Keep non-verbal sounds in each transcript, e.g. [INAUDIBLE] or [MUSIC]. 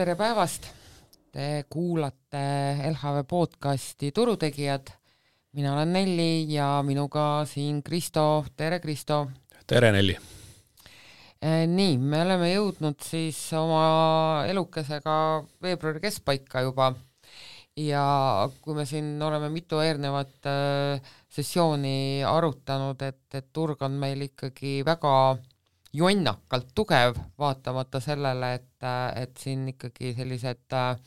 tere päevast! Te kuulate LHV podcasti Turutegijad. mina olen Nelli ja minuga siin Kristo, tere Kristo! tere Nelli! Eh, nii, me oleme jõudnud siis oma elukesega veebruari keskpaika juba ja kui me siin oleme mitu eelnevat äh, sessiooni arutanud, et, et turg on meil ikkagi väga jonnakalt tugev, vaatamata sellele, et, et siin ikkagi sellised äh,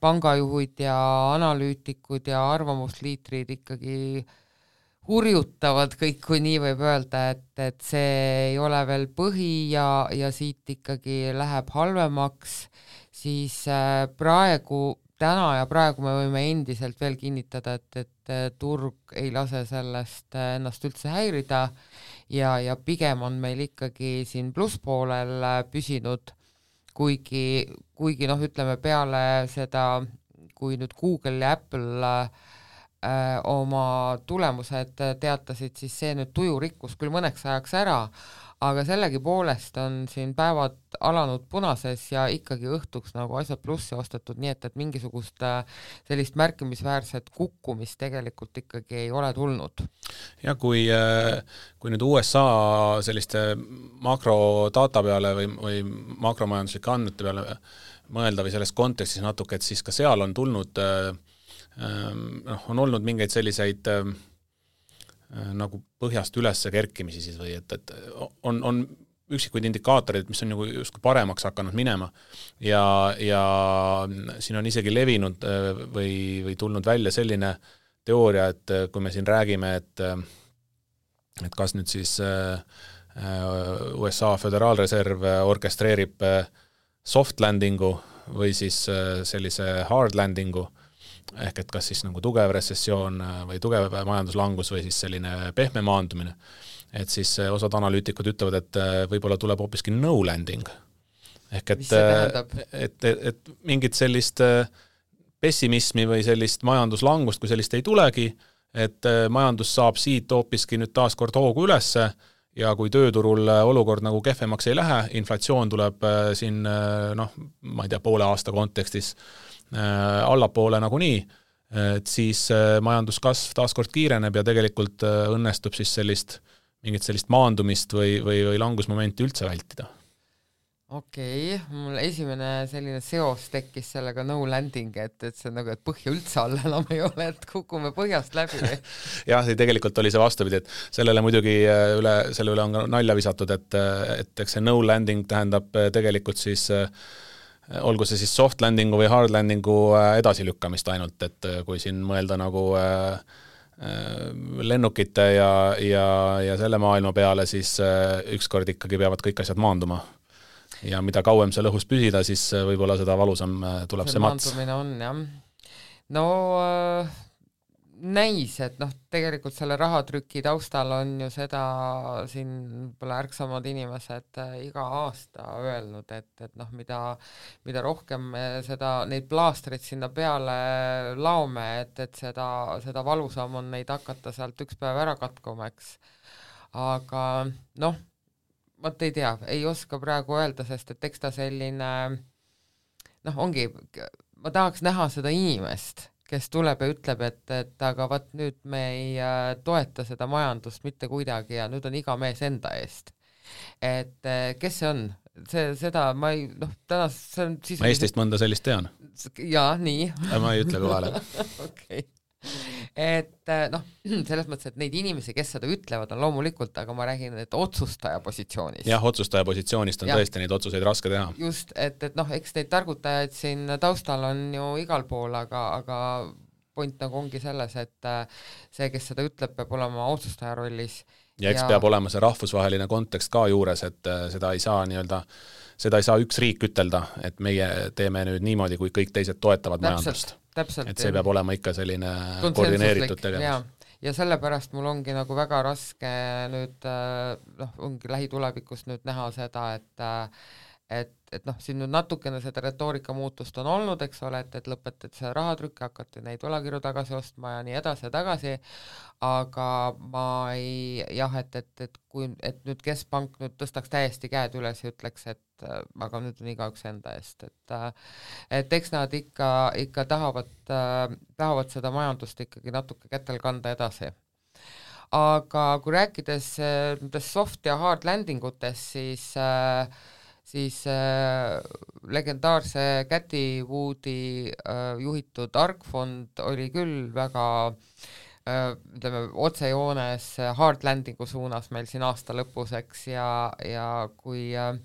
pangajuhid ja analüütikud ja arvamusliitrid ikkagi hurjutavad kõik, kui nii võib öelda, et, et see ei ole veel põhi ja, ja siit ikkagi läheb halvemaks, siis äh, praegu, täna ja praegu me võime endiselt veel kinnitada, et, et turg ei lase sellest ennast üldse häirida ja, ja pigem on meil ikkagi siin plusspoolel äh, püsinud, kuigi, kuigi noh, ütleme peale seda, kui nüüd Google ja Apple äh, oma tulemused teatasid, siis see nüüd tuju rikkus küll mõneks ajaks ära, aga sellegipoolest on siin päevad alanud punases ja ikkagi õhtuks nagu asjad plussi ostetud, nii et, et mingisugust äh, sellist märkimisväärset kukkumist tegelikult ikkagi ei ole tulnud. ja kui, äh, kui nüüd USA selliste makrodata peale või, või makromajanduslike andmete peale mõelda või selles kontekstis natuke, et siis ka seal on tulnud äh, noh, on olnud mingeid selliseid äh, Äh, nagu põhjast üles kerkimisi siis või et, et on, on üksikuid indikaatoreid, mis on nagu justkui paremaks hakanud minema ja, ja siin on isegi levinud äh, või, või tulnud välja selline teooria, et äh, kui me siin räägime, et et kas nüüd siis USA Föderaalreserv orkestreerib soft landing'u või siis sellise hard landing'u ehk et kas siis nagu tugev recessioon äh, või tugev majanduslangus või siis selline pehme maandumine, et siis äh, osad analüütikud ütlevad, et äh, võib-olla tuleb hoopiski no landing. ehk et, et, et, et mingit sellist pessimismi või sellist majanduslangust kui sellist ei tulegi, et majandus saab siit hoopiski nüüd taas kord hoogu ülesse ja kui tööturul olukord nagu kehvemaks ei lähe, inflatsioon tuleb siin noh, ma ei tea, poole aasta kontekstis Äh, allapoole nagunii, et siis äh, majanduskasv taaskord kiireneb ja tegelikult äh, õnnestub siis sellist, mingit sellist maandumist või, või, või langusmomenti üldse vältida okei okay., mul esimene selline seos tekkis sellega no landing, et, et see on nagu, et põhja üldse all enam ei ole, et kukume põhjast läbi [LAUGHS] jah, tegelikult oli see vastupidi, et sellele muidugi üle, selle üle on ka nalja visatud, et, et eks see no landing tähendab tegelikult siis äh, olgu see siis soft landing'u või hard landing'u äh, edasilükkamist ainult, et äh, kui siin mõelda nagu äh, lennukite ja, ja, ja selle maailma peale, siis ükskord ikkagi peavad kõik asjad maanduma. ja mida kauem seal õhus püsida, siis võib-olla seda valusam tuleb see, see mats. maandumine on jah. no näis, et noh, tegelikult selle rahatrüki taustal on ju seda siin võib-olla ärksamad inimesed äh, iga aasta öelnud, et, et noh, mida, mida rohkem me seda, neid plaastreid sinna peale laome, et, et seda, seda valusam on neid hakata sealt üks päev ära katkuma, eks. aga noh, vot ei tea, ei oska praegu öelda, sest et eks ta selline noh, ongi, ma tahaks näha seda inimest kes tuleb ja ütleb, et, et aga vot nüüd me ei äh, toeta seda majandust mitte kuidagi ja nüüd on iga mees enda eest. et äh, kes see on? see, seda ma ei, noh, täna see on siis ma Eestist mõnda sellist tean. jaa, nii. ma ei ütle ära. [LAUGHS] okei et äh, noh, [CLEARS THROAT] selles mõttes, et neid inimesi, kes seda ütlevad, on loomulikult, aga ma räägin, et otsustaja positsioonist. jah, otsustaja positsioonist on ja. tõesti neid otsuseid raske teha. just, et, et noh, eks neid targutajaid siin taustal on ju igal pool, aga, aga point nagu ongi selles, et äh, see, kes seda ütleb, peab olema otsustaja rollis. ja eks ja... peab olema see rahvusvaheline kontekst ka juures, et äh, seda ei saa nii-öelda seda ei saa üks riik ütelda, et meie teeme nüüd niimoodi, kui kõik teised toetavad Täpselt. majandust et see peab olema ikka selline koordineeritud tegevus. ja sellepärast mul ongi nagu väga raske nüüd äh, noh, ongi lähitulevikus nüüd näha seda, et äh, et, et noh, siin nüüd natukene seda retoorika muutust on olnud, eks ole, et, et lõpetati see rahatrükk, hakati neid võlakirju tagasi ostma ja nii edasi ja tagasi, aga ma ei jah, et, et, et kui, et nüüd keskpank nüüd tõstaks täiesti käed üles ja ütleks, et äh, aga nüüd on igaüks enda eest, et äh, et eks nad ikka, ikka tahavad, tahavad seda majandust ikkagi natuke kätel kanda edasi. aga kui rääkides nendest soft ja hard landing utest, siis siis äh, legendaarse Cathy Woodi äh, juhitud Argfond oli küll väga äh, Äh, ütleme, otsejoones hard landing'u suunas meil siin aasta lõpus, eks, ja, ja kui äh,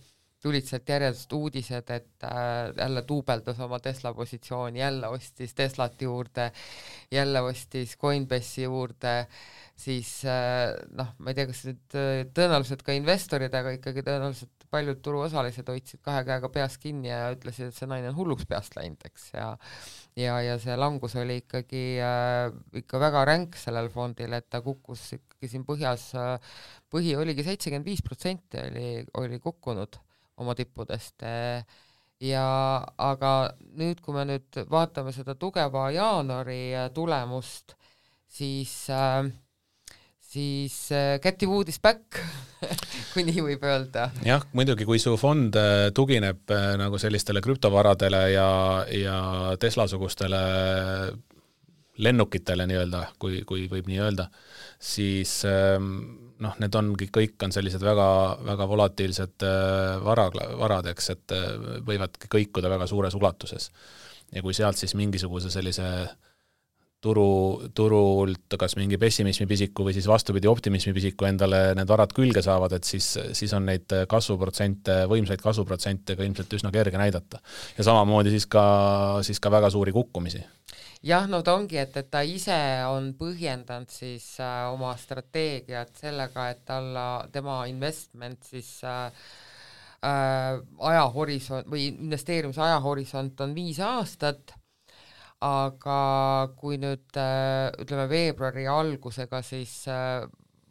tulid sealt järjest uudised, et äh, jälle duubeldas oma Tesla positsiooni, jälle ostis Teslat juurde, jälle ostis Coinbase'i juurde, siis äh, noh, ma ei tea, kas nüüd äh, tõenäoliselt ka investorid, aga ikkagi tõenäoliselt paljud turuosalised hoidsid kahe käega peas kinni ja ütlesid, et see naine on hulluks peast läinud, eks, ja ja, ja see langus oli ikkagi äh, ikka väga ränk sellel fondil, et ta kukkus ikkagi siin põhjas äh,, põhi oligi seitsekümmend viis protsenti oli, oli kukkunud oma tippudest äh, ja aga nüüd, kui me nüüd vaatame seda tugeva jaanuari äh, tulemust, siis äh, siis Cathy Wood is back [LAUGHS] kui nii võib öelda. jah, muidugi, kui su fond tugineb nagu sellistele krüptovaradele ja, ja Tesla-sugustele lennukitele nii-öelda, kui, kui võib nii öelda, siis ähm, noh, need ongi, kõik on sellised väga, väga volatiilsed vara, varad, eks, et võivadki kõikuda väga suures ulatuses. ja kui sealt siis mingisuguse sellise äh, turu, turult kas mingi pessimismipisiku või siis vastupidi, optimismipisiku endale need varad külge saavad, et siis, siis on neid kasvuprotsente, võimsaid kasvuprotsente ka ilmselt üsna kerge näidata. ja samamoodi siis ka, siis ka väga suuri kukkumisi. Jah, no ta ongi, et, et ta ise on põhjendanud siis äh, oma strateegiat sellega, et talle, tema investment siis äh, äh, ajahorisont või investeerimise ajahorisont on viis aastat. Aga kui nüüd äh, ütleme veebruari algusega siis äh,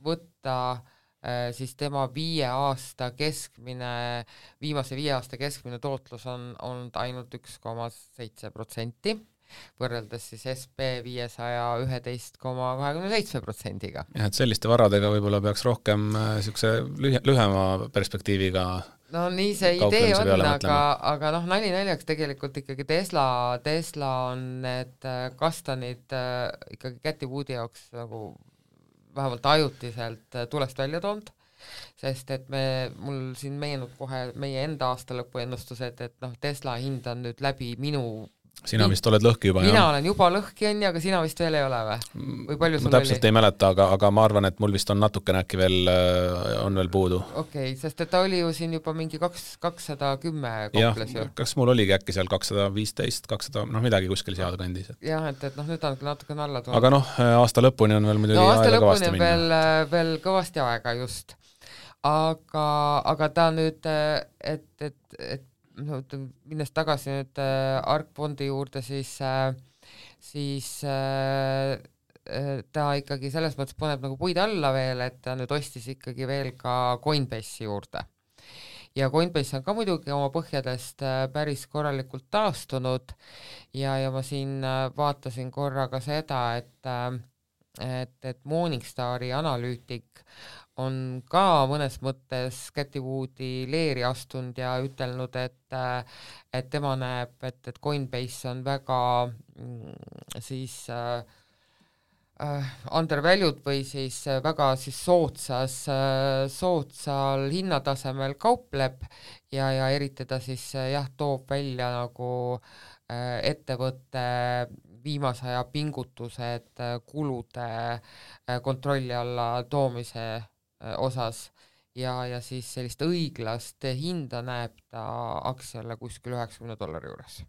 võtta äh, siis tema viie aasta keskmine, viimase viie aasta keskmine tootlus on olnud ainult üks koma seitse protsenti võrreldes siis SB viiesaja üheteist koma kahekümne seitsme protsendiga. jah, et selliste varadega võib-olla peaks rohkem niisuguse lühe, lühema perspektiiviga no nii see idee on, aga, aga noh, nali naljaks tegelikult ikkagi Tesla, Tesla on need kastanid äh, äh, ikkagi Cathy Woodi jaoks nagu vähemalt ajutiselt äh, tulest välja toonud, sest et me, mul siin meenub kohe meie enda aastalõpu ennustused, et noh, Tesla hind on nüüd läbi minu sina vist oled lõhki juba, jah? mina olen juba lõhki, on ju, aga sina vist veel ei ole või? või palju sul ma täpselt oli? ei mäleta, aga, aga ma arvan, et mul vist on natukene äkki veel, äh, on veel puudu. okei okay,, sest et ta oli ju siin juba mingi kaks, kakssada kümme kauples ju. kas mul oligi äkki seal kakssada viisteist, kakssada, noh midagi kuskil sealkandis jah, et, et noh, nüüd on natukene alla tulnud. aga noh, aasta lõpuni on veel muidugi no, aasta lõpuni on veel, äh, veel kõvasti aega just. aga, aga ta nüüd, äh, et, et, et minnes tagasi nüüd äh, Argfondi juurde, siis äh,, siis äh, ta ikkagi selles mõttes paneb nagu puid alla veel, et ta nüüd ostis ikkagi veel ka Coinbase'i juurde. ja Coinbase on ka muidugi oma põhjadest päris korralikult taastunud ja, ja ma siin vaatasin korra ka seda, et et, et Morningstari analüütik on ka mõnes mõttes Cathy Woodi leeri astunud ja ütelnud, et et tema näeb, et, et Coinbase on väga mm, siis äh, äh, undervalued või siis väga siis soodsas äh,, soodsal hinnatasemel kaupleb ja, ja eriti ta siis jah, toob välja nagu äh, ettevõtte viimase aja pingutused äh, kulude äh, kontrolli alla toomise Äh, osas ja, ja siis sellist õiglast hinda näeb ta aktsiale kuskil üheksakümne dollari juures.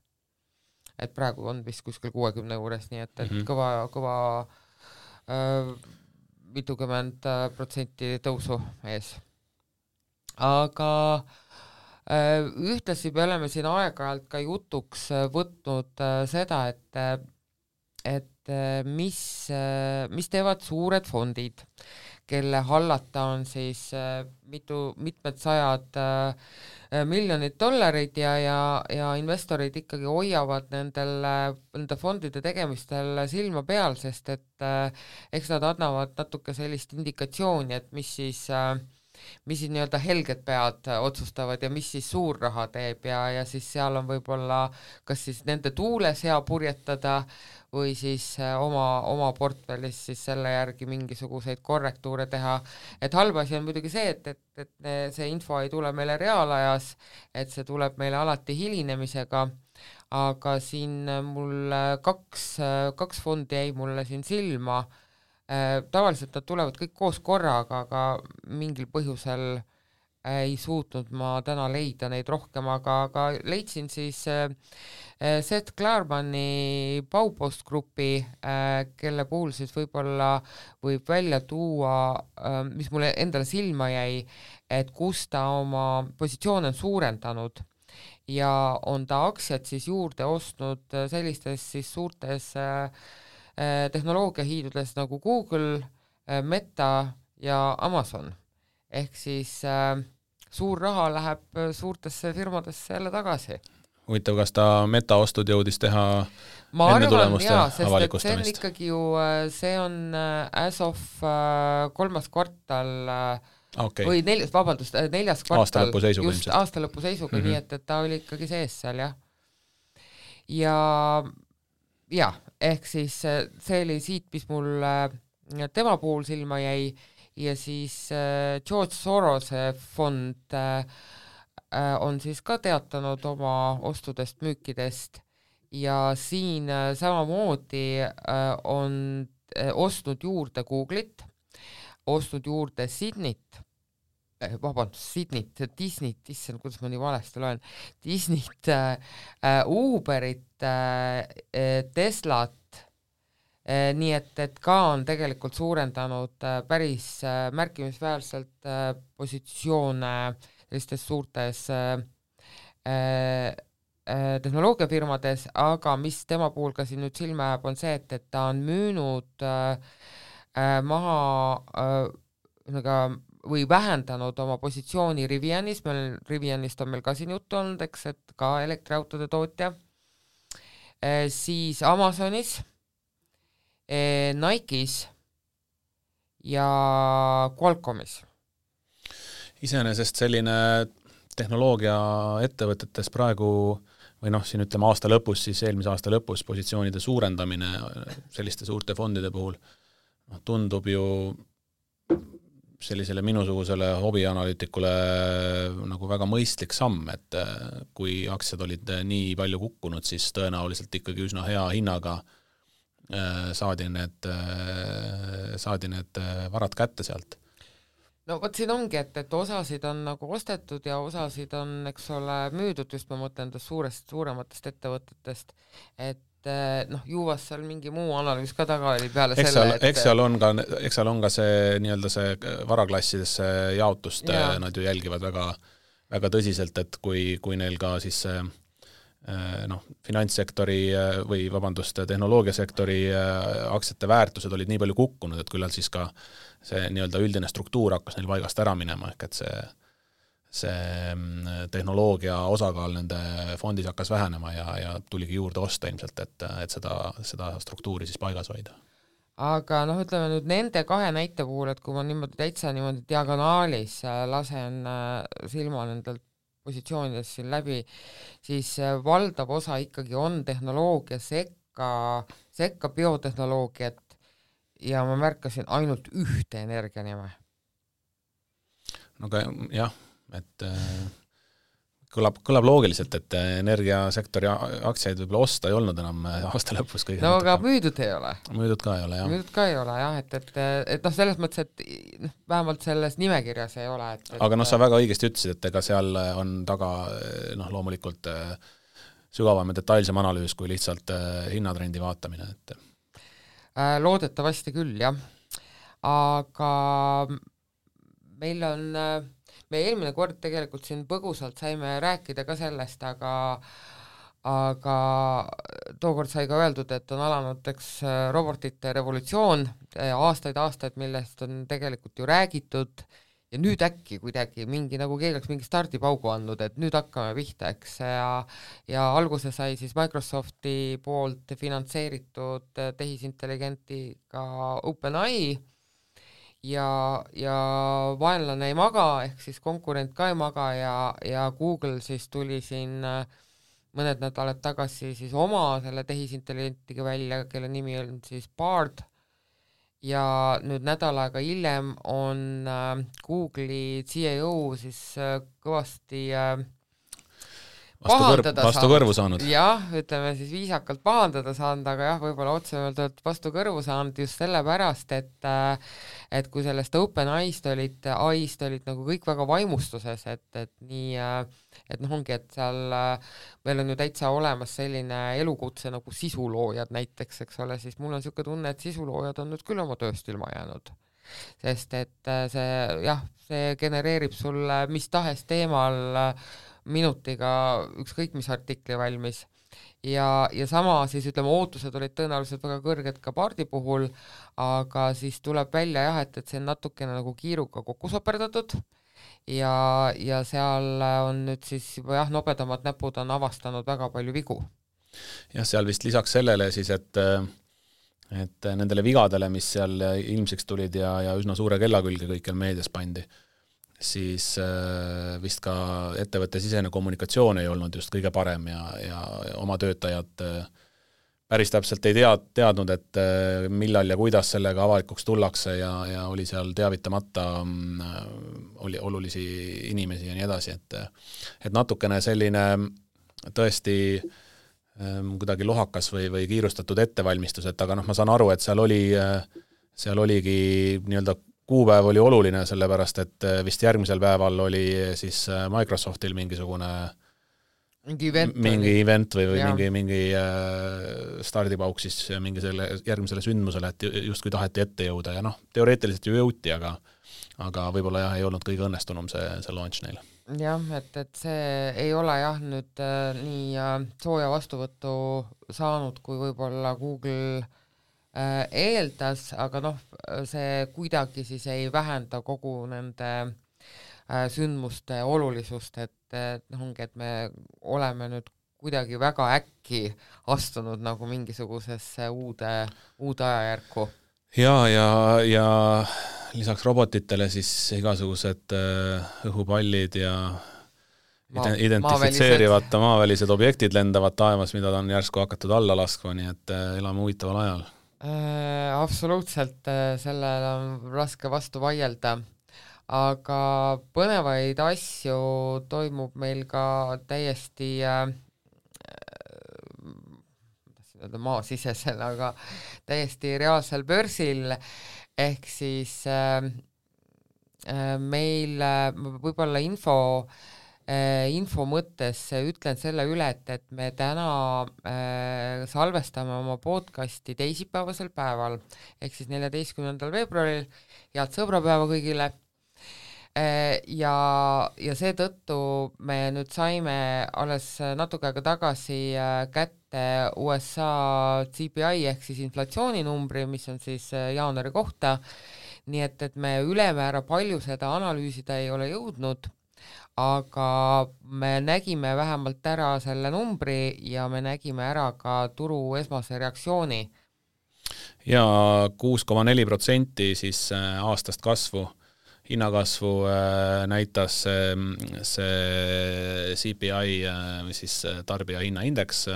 et praegu on vist kuskil kuuekümne juures, nii et, et mm -hmm. kõva, kõva äh, mitukümmend äh, protsenti tõusu ees. aga äh, ühtlasi me oleme siin aeg-ajalt ka jutuks äh, võtnud äh, seda, et et mis, mis teevad suured fondid kelle hallata on siis äh, mitu, mitmed sajad äh, miljonid dollareid ja, ja, ja investorid ikkagi hoiavad nendel, nende fondide tegemistel silma peal, sest et äh, eks nad annavad natuke sellist indikatsiooni, et mis siis äh, mis siis nii-öelda helged pead otsustavad ja mis siis suur raha teeb ja, ja siis seal on võib-olla kas siis nende tuules hea purjetada või siis äh, oma, oma portfellis siis selle järgi mingisuguseid korrektuure teha, et halb asi on muidugi see, et, et, et see info ei tule meile reaalajas, et see tuleb meile alati hilinemisega, aga siin mul kaks, kaks fondi jäi mulle siin silma, äh, tavaliselt nad tulevad kõik koos korraga, aga mingil põhjusel ei suutnud ma täna leida neid rohkem, aga, aga leidsin siis äh, äh, Seth Klarmani Baupost grupi äh,, kelle puhul siis võib-olla võib välja tuua äh,, mis mulle endale silma jäi, et kus ta oma positsioone on suurendanud ja on ta aktsiad siis juurde ostnud sellistes siis suurtes tehnoloogiahiidudes nagu Google Meta ja Amazon ehk siis äh, suur raha läheb äh, suurtesse firmadesse jälle tagasi. Huvitav, kas ta metaostud jõudis teha ma arvan jaa, sest et see on ikkagi ju, äh, see on äh, as of kolmas kvartal okay. või neljas, vabandust, neljas kvartal, just aastalõpu seisuga mm, -hmm. nii et, et ta oli ikkagi sees seal jah. ja jah, ehk siis see oli siit, mis mul tema puhul silma jäi ja siis äh, George Sorose fond äh, äh, on siis ka teatanud oma ostudest-müükidest ja siin samamoodi on ostnud juurde Google'it, ostnud juurde Sydneyt, vabandust, Sydneyt, Disneyt, issand, kuidas ma nii valesti loen, Disneyt, Uberit, Teslat, nii et, et ka on tegelikult suurendanud päris märkimisväärselt positsioone sellistes suurtes tehnoloogiafirmades, aga mis tema puhul ka siin nüüd silma jääb, on see, et, et ta on müünud maha ühesõnaga või vähendanud oma positsiooni Rivianis, meil Rivianist on meil ka siin juttu olnud, eks, et ka elektriautode tootja, siis Amazonis Eh, Nike'is ja Qualcommis. Iseenesest selline tehnoloogiaettevõtetes praegu või noh, siin ütleme aasta lõpus, siis eelmise aasta lõpus positsioonide suurendamine selliste suurte fondide puhul noh, tundub ju sellisele minusugusele hobianalüütikule nagu väga mõistlik samm, et kui aktsiad olid nii palju kukkunud, siis tõenäoliselt ikkagi üsna hea hinnaga äh, Äh, saadi need, äh, saadi need äh, varad kätte sealt. No vot siin ongi, et, et osasid on nagu ostetud ja osasid on, eks ole, müüdud, just ma mõtlen nendest suurest, suurematest ettevõtetest, et noh, ju vast seal mingi muu analüüs ka taga oli peale eks selle, et eks seal on ka, eks seal on ka see nii-öelda see varaklassidesse jaotust ja. nad ju jälgivad väga, väga tõsiselt, et kui, kui neil ka siis see Äh, noh, finantssektori äh, või vabandust, tehnoloogiasektori äh, aktsiate väärtused olid nii palju kukkunud, et küllalt siis ka see nii-öelda üldine struktuur hakkas neil paigast ära minema, ehk et see see mm, tehnoloogia osakaal nende fondis hakkas vähenema ja, ja tuligi juurde osta ilmselt, et, et seda, seda struktuuri siis paigas hoida. aga noh, ütleme nüüd nende kahe näite puhul, et kui ma niimoodi täitsa niimoodi diagonaalis lasen silma nendelt positsioonidest siin läbi, siis äh, valdav osa ikkagi on tehnoloogia sekka, sekka biotehnoloogiat ja ma märkasin ainult ühte energianime. no aga jah, et äh, kõlab, kõlab loogiliselt, et äh, energiasektori aktsiaid võib-olla osta ei olnud enam äh, aasta lõpus kõige no aga müüdud ei ole. müüdud ka ei ole, jah. müüdud ka ei ole jah, et, et, et noh, selles mõttes, et noh, vähemalt selles nimekirjas ei ole, et, et aga noh, sa väga õigesti ütlesid, et ega seal on taga noh, loomulikult sügavam ja detailsem analüüs kui lihtsalt hinnatrendi vaatamine, et loodetavasti küll, jah. aga meil on äh, me eelmine kord tegelikult siin põgusalt saime rääkida ka sellest, aga aga tookord sai ka öeldud, et on alanud, eks, robotite revolutsioon, aastaid-aastaid, millest on tegelikult ju räägitud, ja nüüd äkki kuidagi mingi, nagu keegi oleks mingi stardipaugu andnud, et nüüd hakkame pihta, eks, ja ja alguse sai siis Microsofti poolt finantseeritud tehisintelligentiga OpenAI. Ja, ja vaenlane ei maga, ehk siis konkurent ka ei maga ja, ja Google siis tuli siin äh, mõned nädalad tagasi siis oma selle tehisintellektiga välja, kelle nimi on siis Bard ja nüüd nädal aega hiljem on äh, Google'i CEO siis äh, kõvasti äh, vastu kõrv, vastu kõrvu saanud. jah, ütleme siis viisakalt pahandada saanud, aga jah, võib-olla otse öeldult vastu kõrvu saanud just sellepärast, et äh, et kui sellest OpenAI-st olid, ai-st olid nagu kõik väga vaimustuses, et, et nii äh, et noh, ongi, et seal äh, meil on ju täitsa olemas selline elukutse nagu sisuloojad näiteks, eks ole, siis mul on niisugune tunne, et sisuloojad on nüüd küll oma tööst ilma jäänud sest et see jah, see genereerib sulle mis tahes teemal minutiga ükskõik mis artikli valmis ja, ja sama siis ütleme, ootused olid tõenäoliselt väga kõrged ka Pardi puhul, aga siis tuleb välja jah, et, et see on natukene nagu kiiruga kokku soperdatud ja, ja seal on nüüd siis juba jah, nobedamad näpud on avastanud väga palju vigu. jah, seal vist lisaks sellele siis, et et nendele vigadele, mis seal ilmsiks tulid ja, ja üsna suure kella külge kõikjal meedias pandi siis äh, vist ka ettevõttesisene kommunikatsioon ei olnud just kõige parem ja, ja oma töötajad äh, päris täpselt ei tea, teadnud, et äh, millal ja kuidas sellega avalikuks tullakse ja, ja oli seal teavitamata, oli olulisi inimesi ja nii edasi, et et natukene selline tõesti ähm, kuidagi lohakas või, või kiirustatud ettevalmistus, et aga noh, ma saan aru, et seal oli, seal oligi nii-öelda kuupäev oli oluline, sellepärast et äh, vist järgmisel päeval oli äh, siis äh, Microsoftil mingisugune mingi event mingi event või, või ja. mingi, mingi stardipauk siis mingi selle järgmisele sündmusele, et justkui taheti ette jõuda ja noh, teoreetiliselt ju jõuti, aga aga võib-olla jah, ei olnud kõige õnnestunum see, see launch neil. jah, et, et see ei ole jah, nüüd nii sooja vastuvõttu saanud, kui võib-olla Google eeldas, aga noh, see kuidagi siis ei vähenda kogu nende äh, sündmuste olulisust, et, noh, ongi, et me oleme nüüd kuidagi väga äkki astunud nagu mingisugusesse uude, uude ajajärku. ja, ja, ja lisaks robotitele siis igasugused äh, õhupallid ja Maa, identifitseerivate maavälised objektid lendavad taevas, mida on järsku hakatud alla laskma, nii et elame huvitaval ajal Äh, absoluutselt, äh, sellele on raske vastu vaielda, aga põnevaid asju toimub meil ka täiesti äh, tahtsin öelda maasisesel, aga täiesti reaalsel börsil, ehk siis äh, meil võib-olla info äh, Äh, info mõttes ütlen selle üle, et, et me täna äh, salvestame oma podcasti teisipäevasel päeval ehk siis neljateistkümnendal veebruaril. head sõbrapäeva kõigile äh,. ja, ja seetõttu me nüüd saime alles natuke aega tagasi äh, kätte USA CPI ehk siis inflatsiooninumbri, mis on siis äh, jaanuari kohta. nii et, et me ülemäära palju seda analüüsida ei ole jõudnud aga me nägime vähemalt ära selle numbri ja me nägime ära ka turu esmase reaktsiooni. ja kuus koma neli protsenti siis äh, aastast kasvu, hinnakasvu äh, näitas see CPI äh, või siis tarbijahinnaindeks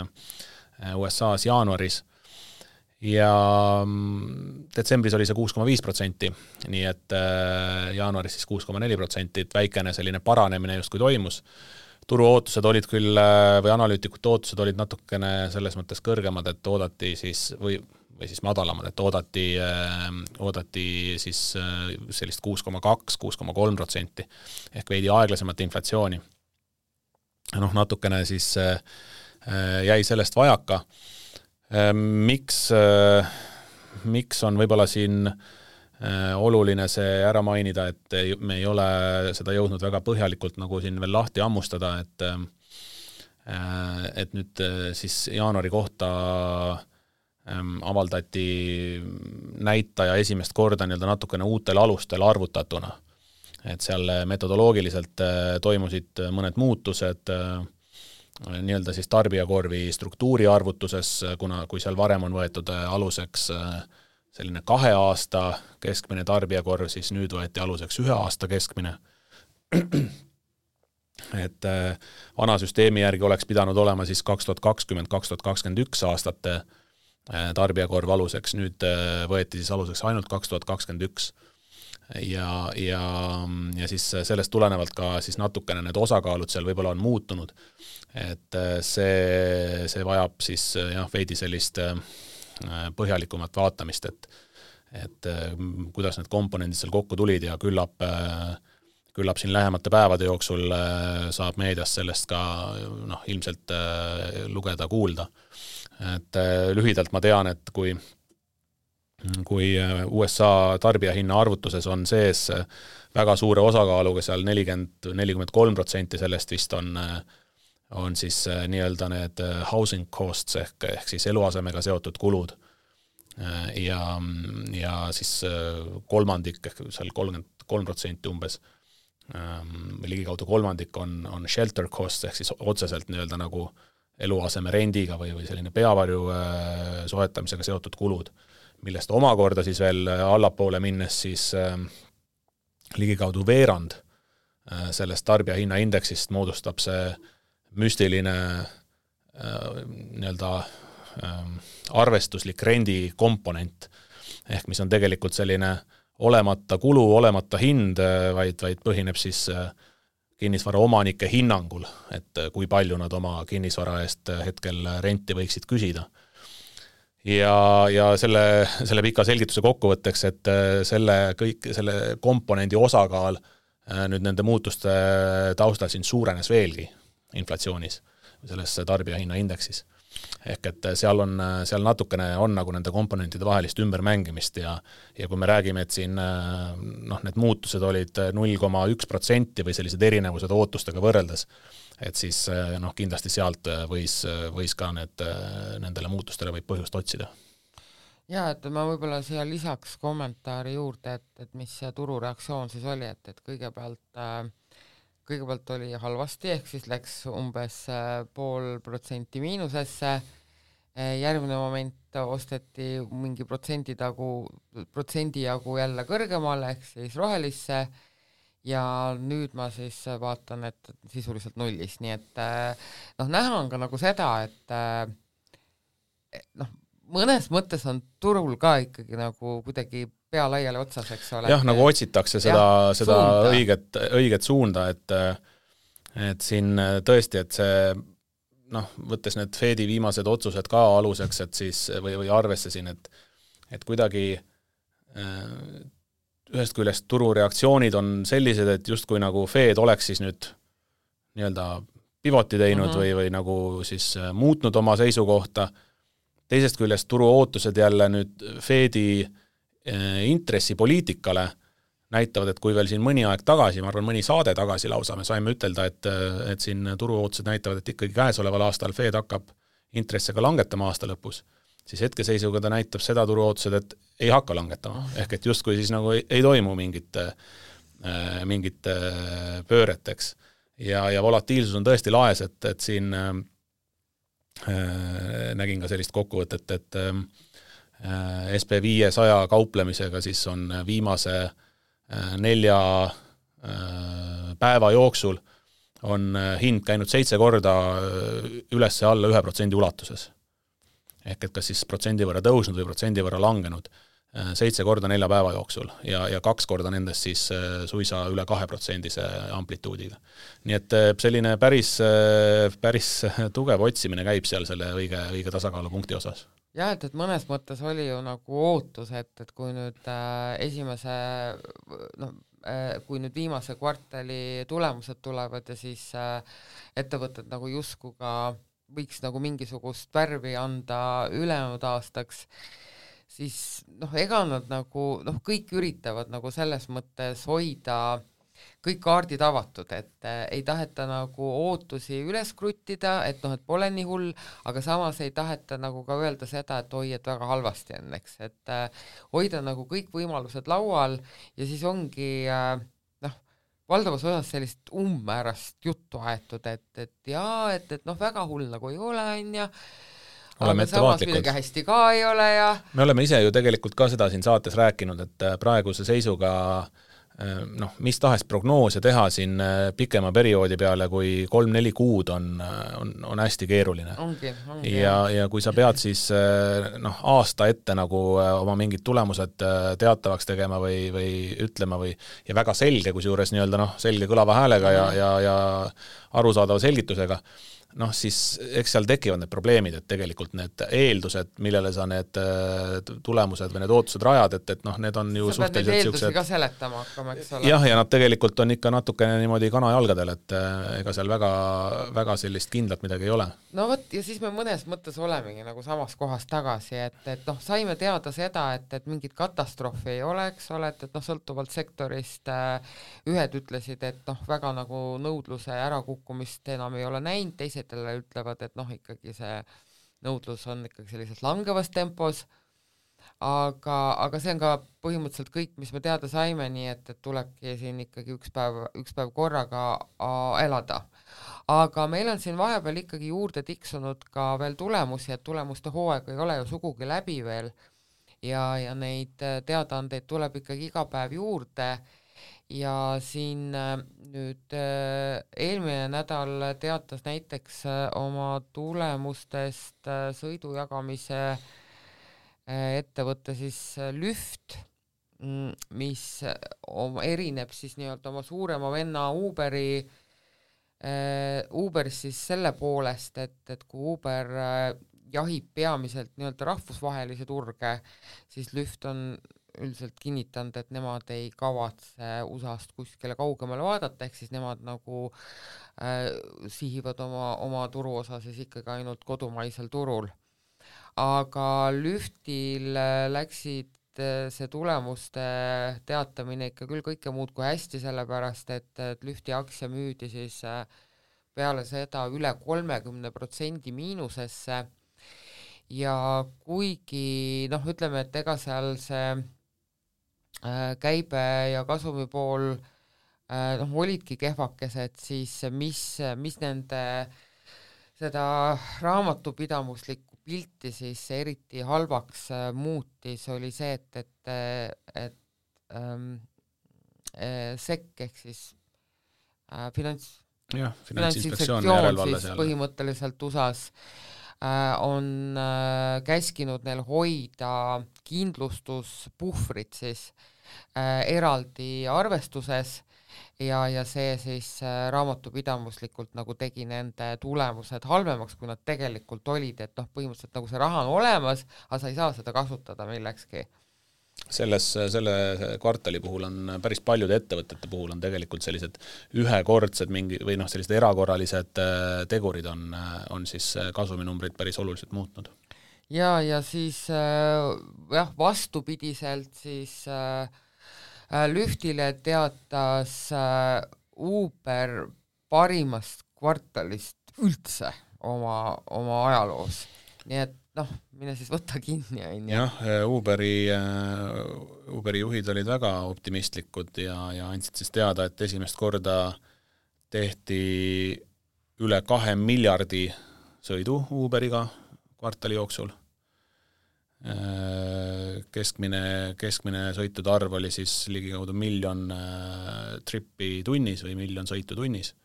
USA-s jaanuaris ja mm, detsembris oli see kuus koma viis protsenti, nii et äh, jaanuaris siis kuus koma neli protsenti, et väikene selline paranemine justkui toimus. turu ootused olid küll äh, või analüütikute ootused olid natukene selles mõttes kõrgemad, et oodati siis või, või siis madalamad, et oodati, äh, oodati siis sellist kuus koma kaks, kuus koma kolm protsenti ehk veidi aeglasemat inflatsiooni. noh, natukene siis jäi sellest vajaka miks, äh, miks on võib-olla siin äh, oluline see ära mainida, et me ei ole seda jõudnud väga põhjalikult nagu siin veel lahti hammustada, et äh, et nüüd siis jaanuari kohta ähm, avaldati näitaja esimest korda nii-öelda natukene uutel alustel arvutatuna. et seal metodoloogiliselt toimusid mõned muutused äh,, nii-öelda siis tarbijakorvi struktuuri arvutuses, kuna, kui seal varem on võetud äh, aluseks äh, selline kahe aasta keskmine tarbijakorv, siis nüüd võeti aluseks ühe aasta keskmine. et äh, vana süsteemi järgi oleks pidanud olema siis kaks tuhat kakskümmend, kaks tuhat kakskümmend üks aastate tarbijakorv aluseks, nüüd võeti siis aluseks ainult kaks tuhat kakskümmend üks ja, ja, ja siis sellest tulenevalt ka siis natukene need osakaalud seal võib-olla on muutunud. et see, see vajab siis jah, veidi sellist põhjalikumat vaatamist, et et kuidas need komponendid seal kokku tulid ja küllap äh, küllap siin lähemate päevade jooksul äh, saab meediast sellest ka noh, ilmselt äh, lugeda-kuulda. et äh, lühidalt ma tean, et kui kui USA tarbijahinna arvutuses on sees väga suure osakaaluga seal nelikümmend, nelikümmend kolm protsenti sellest vist on on siis nii-öelda need housing costs ehk, ehk siis eluasemega seotud kulud. ja, ja siis kolmandik ehk seal kolmkümmend kolm protsenti umbes Ähm, ligikaudu kolmandik on, on shelter cost ehk siis otseselt nii-öelda nagu eluaseme rendiga või, või selline peavarju äh, soetamisega seotud kulud, millest omakorda siis veel allapoole minnes siis äh, ligikaudu veerand äh, sellest tarbijahinnaindeksist moodustab see müstiline äh, nii-öelda äh, arvestuslik rendikomponent, ehk mis on tegelikult selline äh, olemata kulu, olemata hind, vaid, vaid põhineb siis äh, kinnisvara omanike hinnangul, et äh, kui palju nad oma kinnisvara eest äh, hetkel renti võiksid küsida. Ja, ja selle, selle pika selgituse kokkuvõtteks, et selle kõik, selle komponendi osakaal nüüd nende muutuste taustal siin suurenes veelgi inflatsioonis, selles tarbijahinnaindeksis ehk et seal on, seal natukene on nagu nende komponentide vahelist ümbermängimist ja ja kui me räägime, et siin noh, need muutused olid null koma üks protsenti või sellised erinevused ootustega võrreldes, et siis noh, kindlasti sealt võis, võis ka need, nendele muutustele võib põhjust otsida. Jaa, et ma võib-olla siia lisaks kommentaari juurde, et, et mis see turureaktsioon siis oli, et, et kõigepealt kõigepealt oli halvasti, ehk siis läks umbes pool protsenti miinusesse, järgmine moment osteti mingi protsendi tagu, protsendi jagu jälle kõrgemale, ehk siis rohelisse, ja nüüd ma siis vaatan, et sisuliselt nullis, nii et äh, noh, näha on ka nagu seda, et noh, mõnes mõttes on turul ka ikkagi nagu kuidagi pea laiali otsas, eks ole. jah, nagu otsitakse seda, seda suunda. õiget, õiget suunda, et et siin tõesti, et see noh, võttes need Fedi viimased otsused ka aluseks, et siis või, või arvesse siin, et et kuidagi ühest küljest turureaktsioonid on sellised, et justkui nagu Fed oleks siis nüüd nii-öelda pivoti teinud mm -hmm. või, või nagu siis muutnud oma seisukohta, teisest küljest turu ootused jälle nüüd Fedi äh, Äh, intressipoliitikale näitavad, et kui veel siin mõni aeg tagasi, ma arvan, mõni saade tagasi lausa, me saime ütelda, et, et siin turuootused näitavad, et ikkagi käesoleval aastal Fed hakkab intresse ka langetama aasta lõpus, siis hetkeseisuga ta näitab seda turuootused, et ei hakka langetama, ehk et justkui siis nagu ei, ei toimu mingit äh,, mingit äh, pööret, eks. ja, ja volatiilsus on tõesti laes, et, et siin äh, nägin ka sellist kokkuvõtet, et äh, Äh, SB viiesaja kauplemisega, siis on viimase äh, nelja äh, päeva jooksul on hind käinud seitse korda üles ja alla ühe protsendi ulatuses. Ehk et kas siis protsendi võrra tõusnud või protsendi võrra langenud, seitse korda nelja päeva jooksul ja, ja kaks korda nendest siis suisa üle kaheprotsendise amplituudiga. nii et selline päris, päris tugev otsimine käib seal selle õige, õige tasakaalupunkti osas jah, et, et mõnes mõttes oli ju nagu ootus, et, et kui nüüd äh, esimese noh äh,, kui nüüd viimase kvartali tulemused tulevad ja siis äh, ettevõtted nagu justkui ka võiks nagu mingisugust värvi anda ülejäänud aastaks, siis noh, ega nad nagu noh, kõik üritavad nagu selles mõttes hoida kõik kaardid avatud, et äh, ei taheta nagu ootusi üles kruttida, et noh, et pole nii hull, aga samas ei taheta nagu ka öelda seda, et oi, et väga halvasti on, eks, et äh, hoida nagu kõik võimalused laual ja siis ongi äh, valdavas osas sellist umbmäärast juttu aetud, et, et jaa, et, et noh, väga hull nagu ei ole, on ju, oleme ettevaatlikud. hästi ka ei ole ja me oleme ise ju tegelikult ka seda siin saates rääkinud, et äh, praeguse seisuga äh, noh, mis tahes prognoose teha siin äh, pikema perioodi peale kui kolm-neli kuud on, on, on hästi keeruline. ja, ja kui sa pead siis noh, aasta ette nagu oma mingid tulemused teatavaks tegema või, või ütlema või ja väga selge, kusjuures nii-öelda noh, selge kõlava häälega ja, ja, ja arusaadava selgitusega noh, siis eks seal tekivad need probleemid, et tegelikult need eeldused, millele sa need äh, tulemused või need ootused rajad, et, et noh, need on ju sa suhteliselt niisugused ka seletama hakkama, eks ole. jah, ja nad tegelikult on ikka natukene niimoodi kanajalgadel, et äh, ega seal väga, väga sellist kindlat midagi ei ole. no vot, ja siis me mõnes mõttes olemegi nagu samas kohas tagasi, et, et noh, saime teada seda, et, et mingit katastroofi ei ole, eks ole, et, et noh, sõltuvalt sektorist äh, ühed ütlesid, et noh, väga nagu nõudluse ärakukkumist enam ei ole näinud, teised ettevõtjatele ütlevad, et noh, ikkagi see nõudlus on ikkagi sellises langevas tempos, aga, aga see on ka põhimõtteliselt kõik, mis me teada saime, nii et, et tulebki siin ikkagi üks päev, üks päev korraga elada. aga meil on siin vahepeal ikkagi juurde tiksunud ka veel tulemusi, et tulemuste hooaeg ei ole ju sugugi läbi veel. Ja, ja neid teadaandeid tuleb ikkagi iga päev juurde ja siin äh, nüüd äh, eelmine nädal teatas näiteks äh, oma tulemustest sõidujagamise ettevõte siis Lüft, mm, mis erineb siis nii-öelda oma suurema venna Uberi Uberis siis selle poolest, et, et kui Uber jahib peamiselt nii-öelda rahvusvahelisi turge, siis Lüft on üldiselt kinnitanud, et nemad ei kavatse USA-st kuskile kaugemale vaadata, ehk siis nemad nagu äh, sihivad oma, oma turuosa siis ikkagi ainult kodumaisel turul. aga Lüftil äh, läksid äh, see tulemuste teatamine ikka küll kõike muud kui hästi, sellepärast et, et Lüfti aktsia müüdi siis äh, peale seda üle kolmekümne protsendi miinusesse ja kuigi noh, ütleme, et ega seal see käibe ja kasumi pool äh, noh, olidki kehvakesed, siis mis, mis nende seda raamatupidamuslikku pilti siis eriti halvaks äh, muutis, oli see, et, et, et ähm, SEC ehk siis äh, finants, finantsinspektsioon siis põhimõtteliselt USA-s äh, on äh, käskinud neil hoida kindlustuspuhvrit siis äh, eraldi arvestuses ja, ja see siis äh, raamatupidamuslikult nagu tegi nende tulemused halvemaks, kui nad tegelikult olid, et noh, põhimõtteliselt nagu see raha on olemas, aga sa ei saa seda kasutada millekski selles, selle kvartali puhul on päris paljude ettevõtete puhul on tegelikult sellised ühekordsed mingi või noh, sellised erakorralised äh, tegurid on, on siis kasuminumbrid päris oluliselt muutnud ja, ja siis äh, jah, vastupidiselt siis äh, äh, Lüftile teatas äh, Uber parimast kvartalist üldse oma, oma ajaloos. nii et noh, mine siis võta kinni, on ju. jah, äh, Uberi, äh, Uberi juhid olid väga optimistlikud ja, ja andsid siis teada, et esimest korda tehti üle kahe miljardi sõidu Uberiga kvartali jooksul. Äh, keskmine, keskmine sõitude arv oli siis ligikaudu miljon trippi tunnis või miljon sõitu tunnis.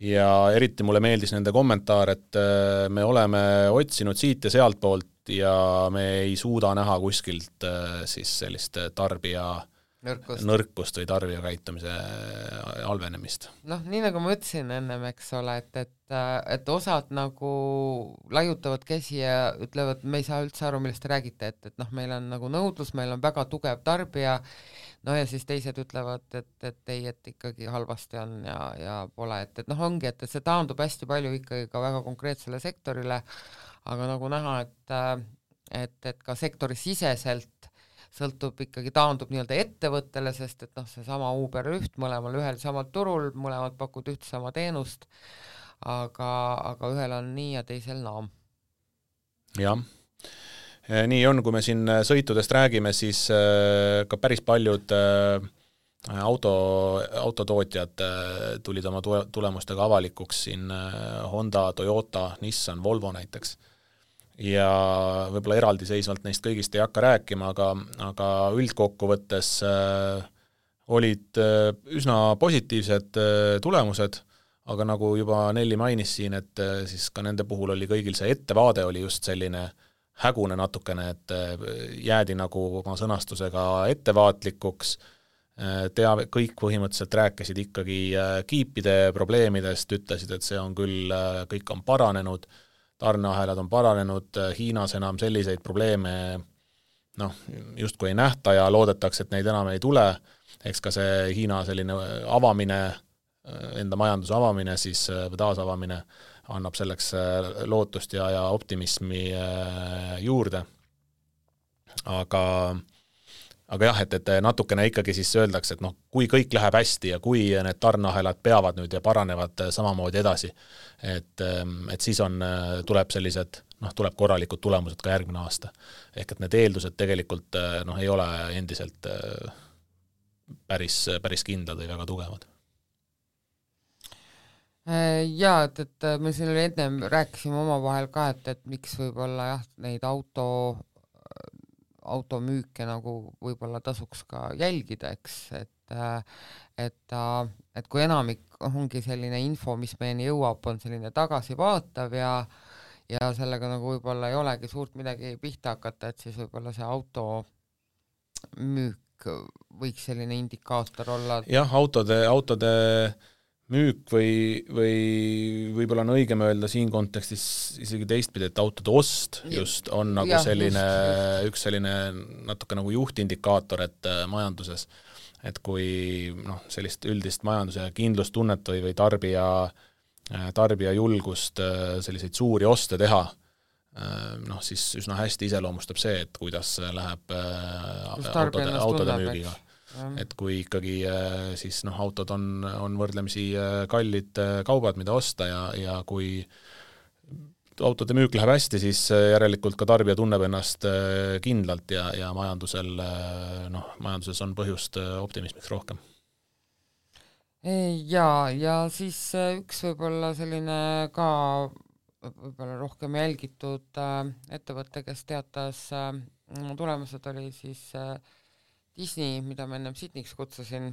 Ja eriti mulle meeldis nende kommentaar, et äh, me oleme otsinud siit ja sealtpoolt ja me ei suuda näha kuskilt siis sellist tarbija äh, nõrkust, nõrkust või tarbija käitumise halvenemist. noh, nii nagu ma ütlesin ennem, eks ole, et, et, et osad nagu laiutavad käsi ja ütlevad, me ei saa üldse aru, millest te räägite, et, et noh, meil on nagu nõudlus, meil on väga tugev tarbija, no ja siis teised ütlevad, et, et ei, et ikkagi halvasti on ja, ja pole, et, et noh, ongi, et, et see taandub hästi palju ikkagi ka väga konkreetsele sektorile, aga nagu näha, et et, et ka sektorisiseselt sõltub ikkagi, taandub nii-öelda ettevõttele, sest et noh, seesama Uber üht, mõlemal ühel samal turul, mõlemad pakuvad üht sama teenust, aga, aga ühel on nii ja teisel naa. jah nii on, kui me siin sõitudest räägime, siis e, ka päris paljud auto, autotootjad tulid oma tulemustega avalikuks siin Honda, Toyota, Nissan, Volvo näiteks. Ja võib-olla eraldiseisvalt neist kõigist ei hakka rääkima, aga, aga üldkokkuvõttes äh, olid äh, üsna positiivsed äh, tulemused, aga nagu juba Nelli mainis siin, et äh, siis ka nende puhul oli kõigil see ettevaade oli just selline hägune natukene, et jäädi nagu oma sõnastusega ettevaatlikuks, tea, kõik põhimõtteliselt rääkisid ikkagi kiipide probleemidest, ütlesid, et see on küll, kõik on paranenud, tarneahelad on paranenud, Hiinas enam selliseid probleeme noh, justkui ei nähta ja loodetakse, et neid enam ei tule. Eks ka see Hiina selline avamine, enda majanduse avamine siis, taasavamine, annab selleks äh, lootust ja, ja optimismi äh, juurde. aga aga jah, et, et natukene ikkagi siis öeldakse, et noh, kui kõik läheb hästi ja kui need tarneahelad peavad nüüd ja paranevad samamoodi edasi, et, ähm, et siis on, tuleb sellised noh, tuleb korralikud tulemused ka järgmine aasta. ehk et need eeldused tegelikult noh, ei ole endiselt äh, päris, päris kindlad või väga tugevad. Äh, jaa, et, et me siin ennem rääkisime omavahel ka, et, et miks võib-olla jah, neid auto, automüüke nagu võib-olla tasuks ka jälgida, eks, et et, et kui enamik ongi selline info, mis meieni jõuab, on selline tagasivaatav ja ja sellega nagu võib-olla ei olegi suurt midagi pihta hakata, et siis võib-olla see auto müük võiks selline indikaator olla? jah, autode, autode müük või, või võib-olla on õigem öelda siin kontekstis isegi teistpidi, et autode ost just on nagu ja, selline, üks selline natuke nagu juhtindikaator, et äh, majanduses, et kui noh, sellist üldist majanduse kindlustunnet või, või tarbija, äh, tarbija julgust äh, selliseid suuri oste teha noh, siis üsna hästi iseloomustab see, et kuidas läheb äh, autode, autode müügiga. Et kui ikkagi äh, siis noh, autod on, on võrdlemisi kallid kaubad, mida osta ja, ja kui autode müük läheb hästi, siis järelikult ka tarbija tunneb ennast kindlalt ja, ja majandusel noh, majanduses on põhjust optimismiks rohkem. jaa, ja siis üks võib-olla selline ka võib-olla rohkem jälgitud äh, ettevõte, kes teatas äh, tulemused, oli siis äh, Disney, mida ma ennem Sydneyks kutsusin,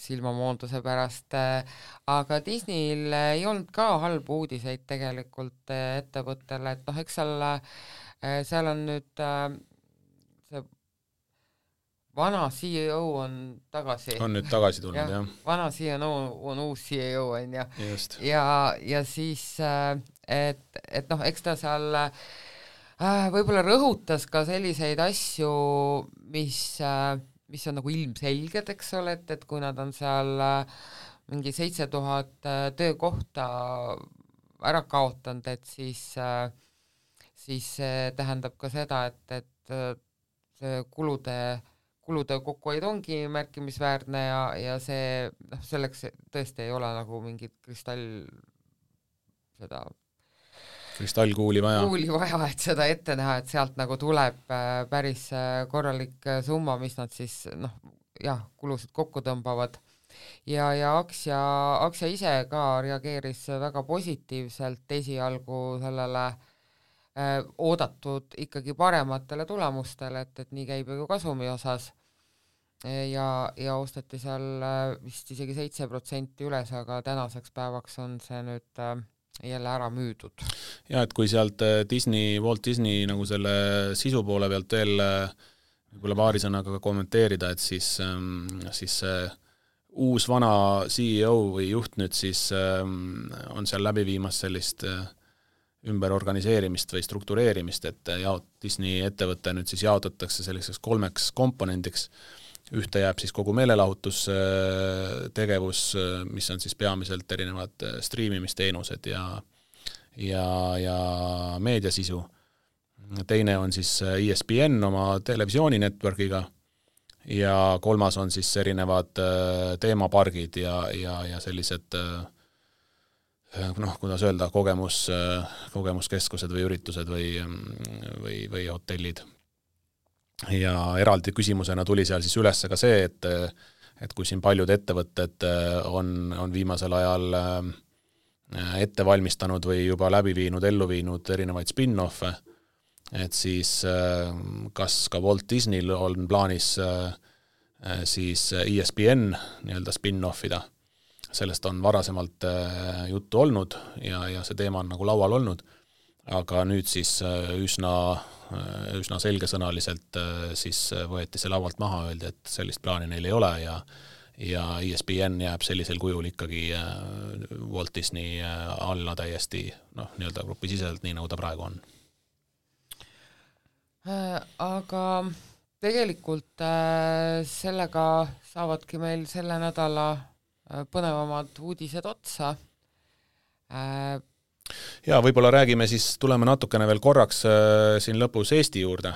silmamoonduse pärast äh,, aga Disneyl ei olnud ka halbu uudiseid tegelikult äh, ettevõttele, et noh, eks seal äh,, seal on nüüd äh, see vana CEO on tagasi. on nüüd tagasi tulnud ja,, jah. vana CEO on uus CEO, on ju. ja, ja siis äh, et, et noh, eks ta seal äh, võib-olla rõhutas ka selliseid asju, mis äh,, mis on nagu ilmselged, eks ole, et, et kui nad on seal äh, mingi seitse tuhat äh, töökohta ära kaotanud, et siis äh,, siis see tähendab ka seda, et, et äh, see kulude kulude kokkuhoid ongi märkimisväärne ja, ja see noh, selleks tõesti ei ole nagu mingit kristall seda kristallkuuli vaja. kuuli vaja, et seda ette näha, et sealt nagu tuleb äh, päris äh, korralik äh, summa, mis nad siis noh, jah, kulusid kokku tõmbavad. ja, ja aktsia, aktsia ise ka reageeris väga positiivselt esialgu sellele äh, oodatud ikkagi parematele tulemustele, et, et nii käib ju kasumi osas ja, ja osteti seal vist isegi seitse protsenti üles, aga tänaseks päevaks on see nüüd jälle ära müüdud. ja et kui sealt äh, Disney, Walt Disney nagu selle sisu poole pealt veel äh, võib-olla paari sõnaga kommenteerida, et siis, ähm, siis see uus vana CEO või juht nüüd siis ähm, on seal läbi viimas sellist äh, ümberorganiseerimist või struktureerimist, et jaot-, Disney ettevõte nüüd siis jaotatakse selliseks kolmeks komponendiks ühte jääb siis kogu meelelahutustegevus, mis on siis peamiselt erinevad striimimisteenused ja ja, ja meediasisu. teine on siis ESPN oma televisiooni network'iga ja kolmas on siis erinevad teemapargid ja, ja, ja sellised noh, kuidas öelda, kogemus, kogemuskeskused või üritused või, või, või hotellid ja eraldi küsimusena tuli seal siis üles ka see, et et kui siin paljud ettevõtted äh, on, on viimasel ajal äh, ette valmistanud või juba läbi viinud, ellu viinud erinevaid spin-off'e, et siis kas ka Walt Disneyl on plaanis siis ESPN nii-öelda spin-off ida, sellest on varasemalt juttu olnud ja, ja see teema on nagu laual olnud, aga nüüd siis üsna üsna selgesõnaliselt siis võeti see laualt maha, öeldi, et sellist plaani neil ei ole ja ja ESPN jääb sellisel kujul ikkagi äh, Walt Disney äh, alla täiesti noh, nii-öelda grupisiseselt, nii nagu ta praegu on. Äh, aga tegelikult sellega saavadki meil selle nädala põnevamad uudised otsa. Ja võib-olla räägime siis, tuleme natukene veel korraks siin lõpus Eesti juurde.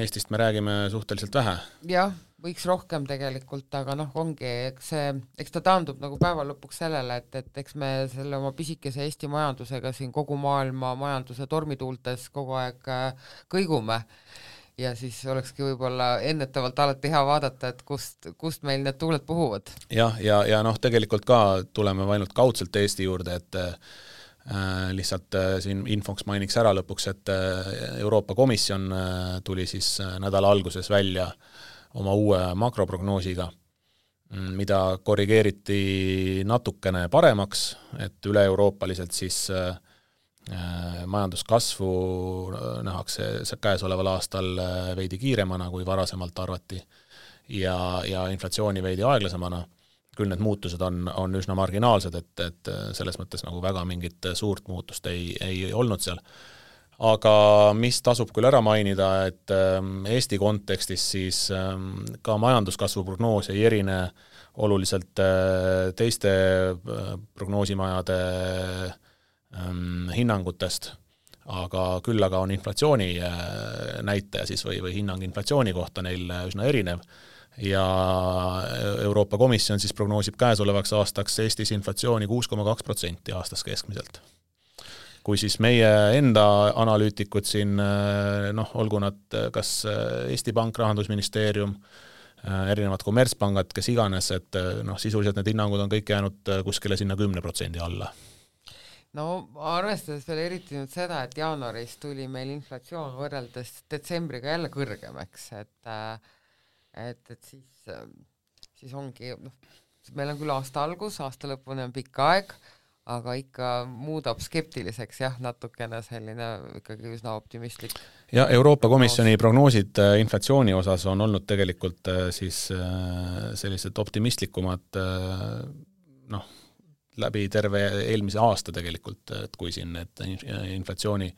Eestist me räägime suhteliselt vähe. jah võiks rohkem tegelikult, aga noh, ongi, eks see, eks ta taandub nagu päeva lõpuks sellele, et, et eks me selle oma pisikese Eesti majandusega siin kogu maailma majanduse tormituultes kogu aeg äh, kõigume ja siis olekski võib-olla ennetavalt alati hea vaadata, et kust, kust meil need tuuled puhuvad. jah, ja, ja, ja noh, tegelikult ka tuleme ainult kaudselt Eesti juurde, et äh, lihtsalt äh, siin infoks mainiks ära lõpuks, et äh, Euroopa Komisjon äh, tuli siis äh, nädala alguses välja oma uue makroprognoosiga, mm, mida korrigeeriti natukene paremaks, et üle-euroopaliselt siis äh, majanduskasvu äh, nähakse käesoleval aastal veidi kiiremana, kui varasemalt arvati, ja, ja inflatsiooni veidi aeglasemana, küll need muutused on, on üsna marginaalsed, et, et selles mõttes nagu väga mingit suurt muutust ei, ei olnud seal. Aga mis tasub küll ära mainida, et ähm, Eesti kontekstis siis ähm, ka majanduskasvu prognoos ei erine oluliselt äh, teiste äh, prognoosimajade ähm, hinnangutest, aga küll aga on inflatsiooni äh, näitaja siis või, või hinnang inflatsiooni kohta neil üsna erinev. Ja Euroopa Komisjon siis prognoosib käesolevaks aastaks Eestis inflatsiooni kuus koma kaks protsenti aastas keskmiselt. Kui siis meie enda analüütikud siin noh, olgu nad kas Eesti Pank, Rahandusministeerium, erinevad kommertspangad, kes iganes, et noh, sisuliselt need hinnangud on kõik jäänud kuskile sinna kümne protsendi alla no arvestades veel eriti nüüd seda, et jaanuaris tuli meil inflatsioon võrreldes detsembriga jälle kõrgem, eks, et et, et siis, siis ongi noh, meil on küll aasta algus, aasta lõpuni on pikk aeg, aga ikka muudab skeptiliseks jah, natukene selline ikkagi üsna optimistlik. ja Euroopa Komisjoni prognoosid äh, inflatsiooni osas on olnud tegelikult äh, siis äh, sellised optimistlikumad noh, läbi terve eelmise aasta tegelikult, et kui siin need inflatsiooni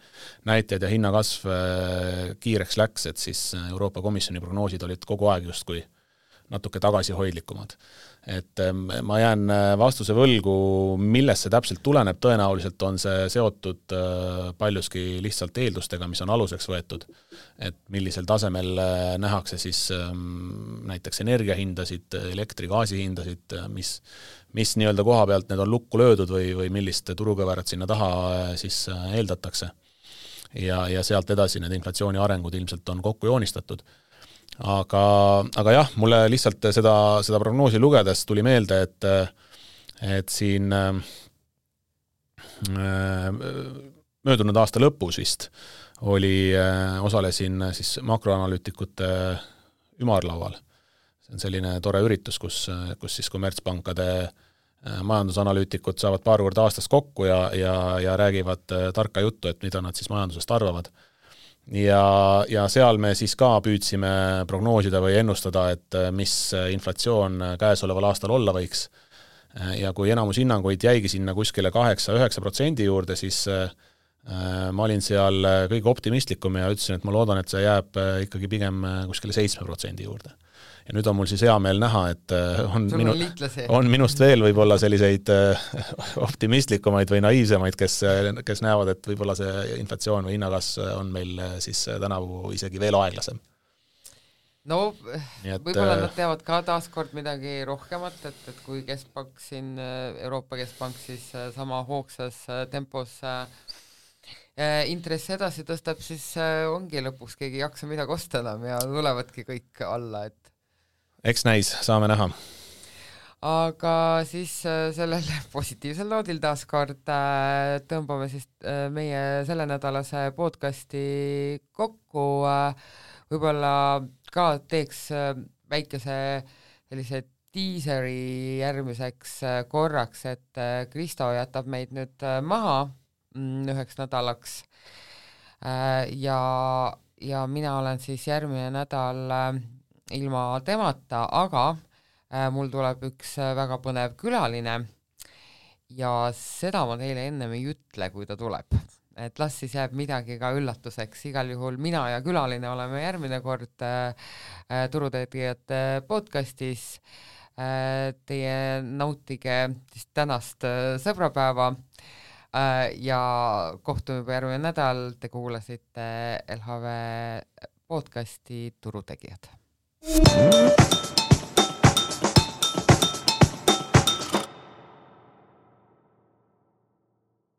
näitajad ja hinnakasv kiireks läks, et siis Euroopa Komisjoni prognoosid olid kogu aeg justkui natuke tagasihoidlikumad et ähm, ma jään äh, vastuse võlgu, millest see täpselt tuleneb, tõenäoliselt on see seotud äh, paljuski lihtsalt eeldustega, mis on aluseks võetud. et millisel tasemel äh, nähakse siis ähm, näiteks energiahindasid, elektri-gaasi hindasid, mis, mis nii-öelda koha pealt need on lukku löödud või, või millist turukõverat sinna taha siis eeldatakse. ja, ja sealt edasi need inflatsiooni arengud ilmselt on kokku joonistatud aga, aga jah, mulle lihtsalt seda, seda prognoosi lugedes tuli meelde, et et siin äh, möödunud aasta lõpus vist oli äh,, osalesin siis makroanalüütikute ümarlaual. see on selline tore üritus, kus, kus siis kommertspankade äh, majandusanalüütikud saavad paar korda aastas kokku ja, ja, ja räägivad äh, tarka juttu, et mida nad siis majandusest arvavad ja, ja seal me siis ka püüdsime prognoosida või ennustada, et äh, mis inflatsioon käesoleval aastal olla võiks. Äh, ja kui enamus hinnanguid jäigi sinna kuskile kaheksa-üheksa protsendi juurde, siis äh, ma olin seal kõige optimistlikum ja ütlesin, et ma loodan, et see jääb ikkagi pigem kuskile seitsme protsendi juurde ja nüüd on mul siis hea meel näha, et äh, on Sul minu, on minust veel võib-olla selliseid äh, [LAUGHS] optimistlikumaid või naiivsemaid, kes, kes näevad, et võib-olla see inflatsioon või hinnakasv on meil äh, siis tänavu isegi veel aeglasem. No võib-olla nad teavad ka taaskord midagi rohkemat, et, et kui Keskpank siin, Euroopa Keskpank siis sama hoogsas tempos intresse edasi tõstab, siis ongi lõpuks keegi ei jaksa midagi osta enam ja tulevadki kõik alla, et eks näis, saame näha. aga siis sellel [LAUGHS] positiivsel noodil taaskord tõmbame siis meie sellenädalase podcasti kokku. võib-olla ka teeks väikese sellise diiseri järgmiseks korraks, et Kristo jätab meid nüüd maha mm, üheks nädalaks ja ja mina olen siis järgmine nädal äh, ilma temata, aga äh, mul tuleb üks äh, väga põnev külaline ja seda ma teile ennem ei ütle, kui ta tuleb. et las siis jääb midagi ka üllatuseks, igal juhul mina ja külaline oleme järgmine kord Turutegijate podcastis. Teie nautige siis tänast sõbrapäeva Äh, ja kohtume juba järgmine nädal, te kuulasite LHV podcasti Turutegijad. Mm-hmm.